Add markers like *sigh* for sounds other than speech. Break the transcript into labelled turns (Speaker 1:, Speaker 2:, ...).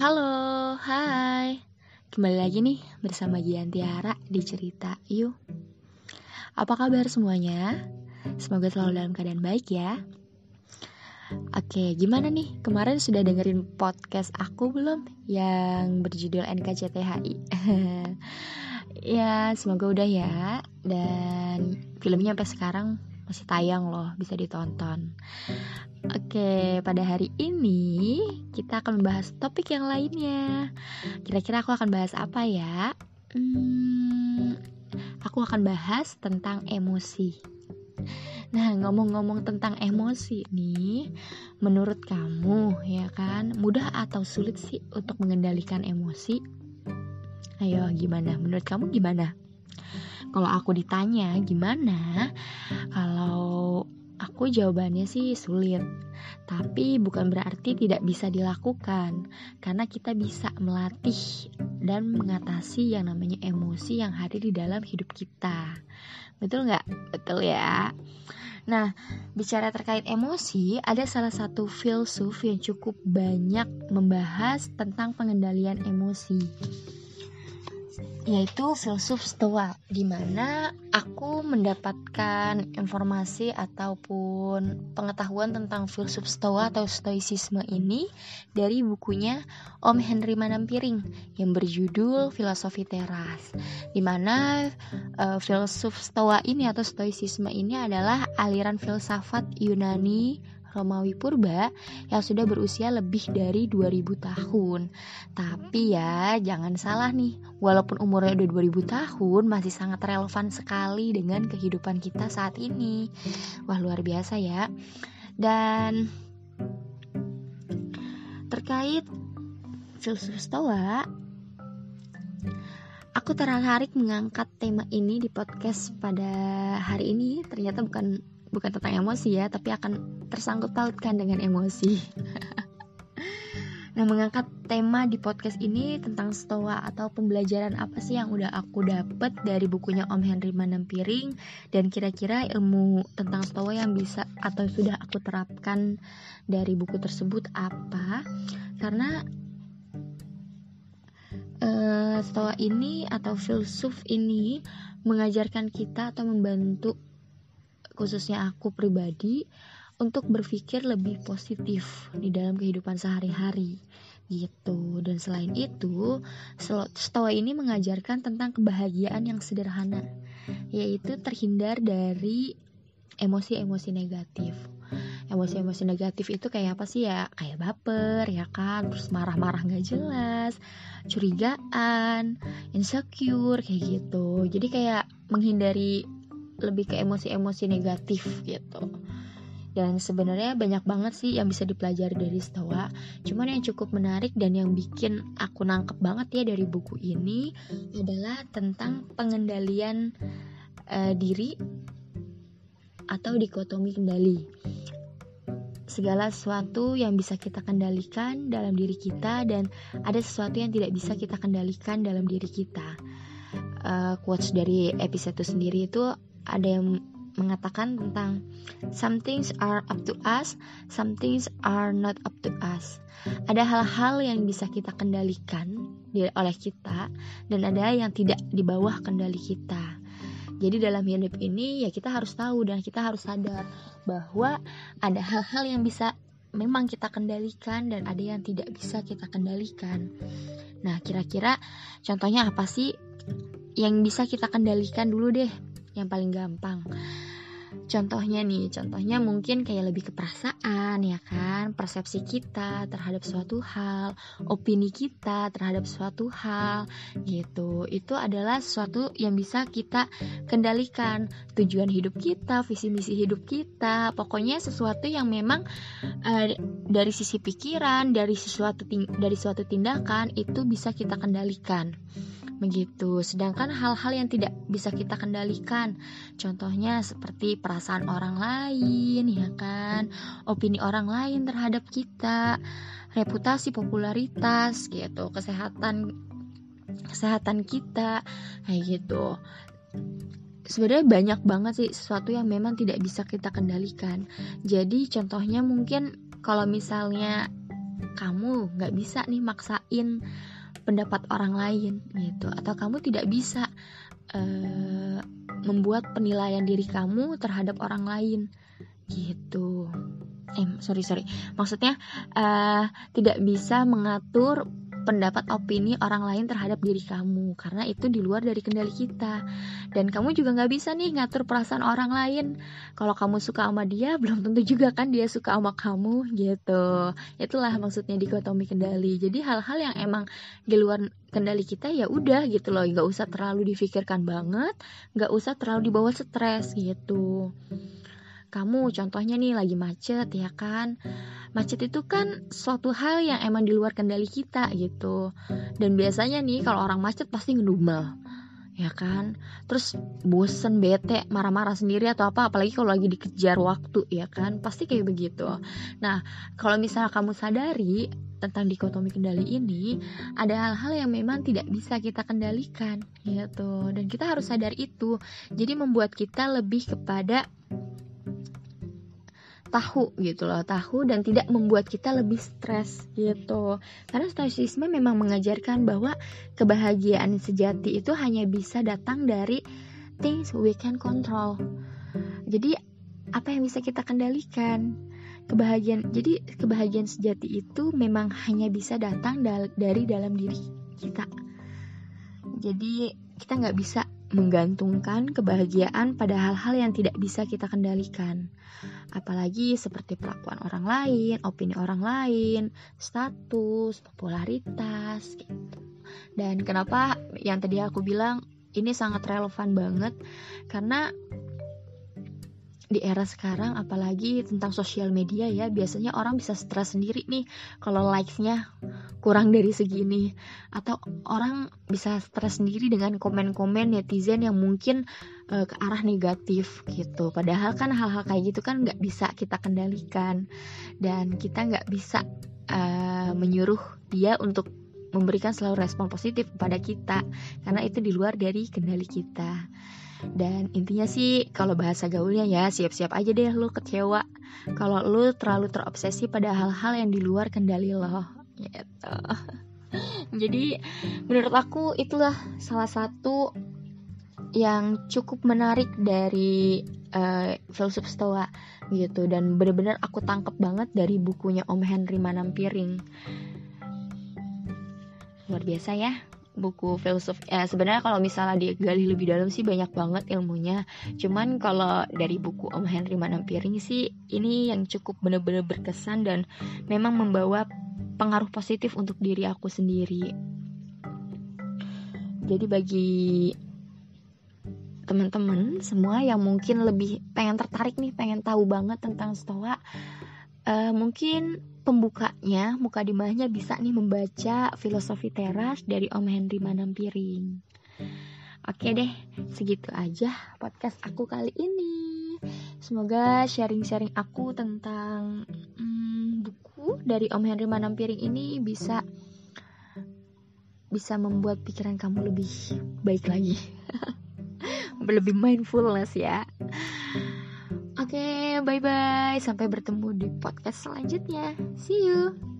Speaker 1: Halo, hai. Kembali lagi nih bersama Gian Tiara di cerita Yuk. Apa kabar semuanya? Semoga selalu dalam keadaan baik ya. Oke, gimana nih? Kemarin sudah dengerin podcast aku belum yang berjudul NKCTHI? *laughs* ya, semoga udah ya. Dan filmnya sampai sekarang masih tayang loh, bisa ditonton. Oke, pada hari ini kita akan membahas topik yang lainnya. Kira-kira aku akan bahas apa ya? Hmm, aku akan bahas tentang emosi. Nah, ngomong-ngomong tentang emosi nih, menurut kamu ya kan, mudah atau sulit sih untuk mengendalikan emosi? Ayo, gimana? Menurut kamu gimana? Kalau aku ditanya gimana, kalau aku jawabannya sih sulit. Tapi bukan berarti tidak bisa dilakukan, karena kita bisa melatih dan mengatasi yang namanya emosi yang hadir di dalam hidup kita. Betul nggak? Betul ya. Nah, bicara terkait emosi, ada salah satu filsuf yang cukup banyak membahas tentang pengendalian emosi yaitu filsuf Stoa di mana aku mendapatkan informasi ataupun pengetahuan tentang filsuf Stoa atau stoicisme ini dari bukunya Om Henry Manampiring yang berjudul Filosofi Teras di mana uh, filsuf Stoa ini atau stoicisme ini adalah aliran filsafat Yunani Romawi Purba yang sudah berusia lebih dari 2000 tahun. Tapi ya, jangan salah nih, walaupun umurnya udah 2000 tahun, masih sangat relevan sekali dengan kehidupan kita saat ini. Wah, luar biasa ya. Dan terkait filsuf Stoa, aku tertarik mengangkat tema ini di podcast pada hari ini. Ternyata bukan bukan tentang emosi ya, tapi akan tersangkut pautkan dengan emosi. *laughs* nah, mengangkat tema di podcast ini tentang stoa atau pembelajaran apa sih yang udah aku dapet dari bukunya Om Henry Manampiring dan kira-kira ilmu tentang stoa yang bisa atau sudah aku terapkan dari buku tersebut apa? Karena uh, stoa ini atau filsuf ini mengajarkan kita atau membantu khususnya aku pribadi untuk berpikir lebih positif di dalam kehidupan sehari-hari gitu. Dan selain itu stoa ini mengajarkan tentang kebahagiaan yang sederhana yaitu terhindar dari emosi-emosi negatif. Emosi-emosi negatif itu kayak apa sih ya? Kayak baper ya kan? Terus marah-marah nggak jelas curigaan insecure kayak gitu. Jadi kayak menghindari lebih ke emosi-emosi negatif gitu. Dan sebenarnya banyak banget sih yang bisa dipelajari dari Stoa. Cuman yang cukup menarik dan yang bikin aku nangkep banget ya dari buku ini adalah tentang pengendalian uh, diri atau dikotomi kendali segala sesuatu yang bisa kita kendalikan dalam diri kita dan ada sesuatu yang tidak bisa kita kendalikan dalam diri kita. Uh, quotes dari episode itu sendiri itu ada yang mengatakan tentang some things are up to us, some things are not up to us. Ada hal-hal yang bisa kita kendalikan oleh kita dan ada yang tidak di bawah kendali kita. Jadi dalam hidup ini ya kita harus tahu dan kita harus sadar bahwa ada hal-hal yang bisa memang kita kendalikan dan ada yang tidak bisa kita kendalikan. Nah, kira-kira contohnya apa sih yang bisa kita kendalikan dulu deh yang paling gampang. Contohnya nih contohnya mungkin kayak lebih ke perasaan ya kan? Persepsi kita terhadap suatu hal opini kita terhadap suatu hal gitu. Itu adalah sesuatu yang bisa kita kendalikan. Tujuan hidup kita visi misi hidup kita pokoknya sesuatu yang memang uh, dari sisi pikiran dari sesuatu dari suatu tindakan itu bisa kita kendalikan begitu. Sedangkan hal-hal yang tidak bisa kita kendalikan, contohnya seperti perasaan orang lain, ya kan, opini orang lain terhadap kita, reputasi, popularitas, gitu, kesehatan, kesehatan kita, kayak gitu. Sebenarnya banyak banget sih sesuatu yang memang tidak bisa kita kendalikan. Jadi contohnya mungkin kalau misalnya kamu nggak bisa nih maksain pendapat orang lain gitu. Atau kamu tidak bisa uh, membuat penilaian diri kamu terhadap orang lain gitu. Eh sorry sorry. Maksudnya uh, tidak bisa mengatur pendapat opini orang lain terhadap diri kamu. Karena itu di luar dari kendali kita. Dan kamu juga nggak bisa nih ngatur perasaan orang lain. Kalau kamu suka sama dia *laughs* belum tentu juga kan dia suka sama kamu gitu. Itulah maksudnya dikotomi kendali. Jadi hal-hal yang emang di luar kendali kita ya udah gitu loh. Nggak usah terlalu difikirkan banget. Nggak usah terlalu dibawa stres gitu. Kamu contohnya nih lagi macet ya kan macet itu kan suatu hal yang emang di luar kendali kita gitu. Dan biasanya nih kalau orang macet pasti ngedumel ya kan? Terus bosen bete marah-marah sendiri atau apa apalagi kalau lagi dikejar waktu ya kan? Pasti kayak begitu. Nah kalau misalnya kamu sadari tentang dikotomi kendali ini ada hal-hal yang memang tidak bisa kita kendalikan gitu. Dan kita harus sadar itu. Jadi membuat kita lebih kepada tahu gitu loh tahu dan tidak membuat kita lebih stres gitu. Karena stoicisme memang mengajarkan bahwa kebahagiaan sejati itu hanya bisa datang dari things we can control. Jadi apa yang bisa kita kendalikan? Kebahagiaan jadi kebahagiaan sejati itu memang hanya bisa datang dari dalam diri kita. Jadi kita nggak bisa menggantungkan kebahagiaan pada hal-hal yang tidak bisa kita kendalikan. Apalagi seperti perlakuan orang lain, opini orang lain, status, popularitas gitu. Dan kenapa yang tadi aku bilang ini sangat relevan banget karena di era sekarang apalagi tentang sosial media ya biasanya orang bisa stres sendiri nih kalau likesnya kurang dari segini. Atau orang bisa stres sendiri dengan komen-komen netizen yang mungkin uh, ke arah negatif gitu. Padahal kan hal-hal kayak gitu kan nggak bisa kita kendalikan. Dan kita nggak bisa uh, menyuruh dia untuk memberikan selalu respon positif kepada kita. Karena itu di luar dari kendali kita dan intinya sih kalau bahasa gaulnya ya siap-siap aja deh lu kecewa. Kalau lu terlalu terobsesi pada hal-hal yang di luar kendali lo gitu. *laughs* Jadi menurut aku itulah salah satu yang cukup menarik dari uh, filsuf stoa gitu. Dan bener-bener aku tangkep banget dari bukunya Om Henry Manampiring. Luar biasa ya buku filsuf ya sebenarnya kalau misalnya digali lebih dalam sih banyak banget ilmunya. Cuman kalau dari buku Om Henry Manampiring sih ini yang cukup bener-bener berkesan dan memang membawa pengaruh positif untuk diri aku sendiri. Jadi bagi teman-teman semua yang mungkin lebih pengen tertarik nih pengen tahu banget tentang stoa uh, mungkin pembukanya muka di bawahnya bisa nih membaca filosofi teras dari Om Henry Manampiring. Oke deh, segitu aja podcast aku kali ini. Semoga sharing-sharing aku tentang hmm, buku dari Om Henry Manampiring ini bisa bisa membuat pikiran kamu lebih baik lagi. *laughs* lebih mindfulness ya. Bye bye. Sampai bertemu di podcast selanjutnya. See you.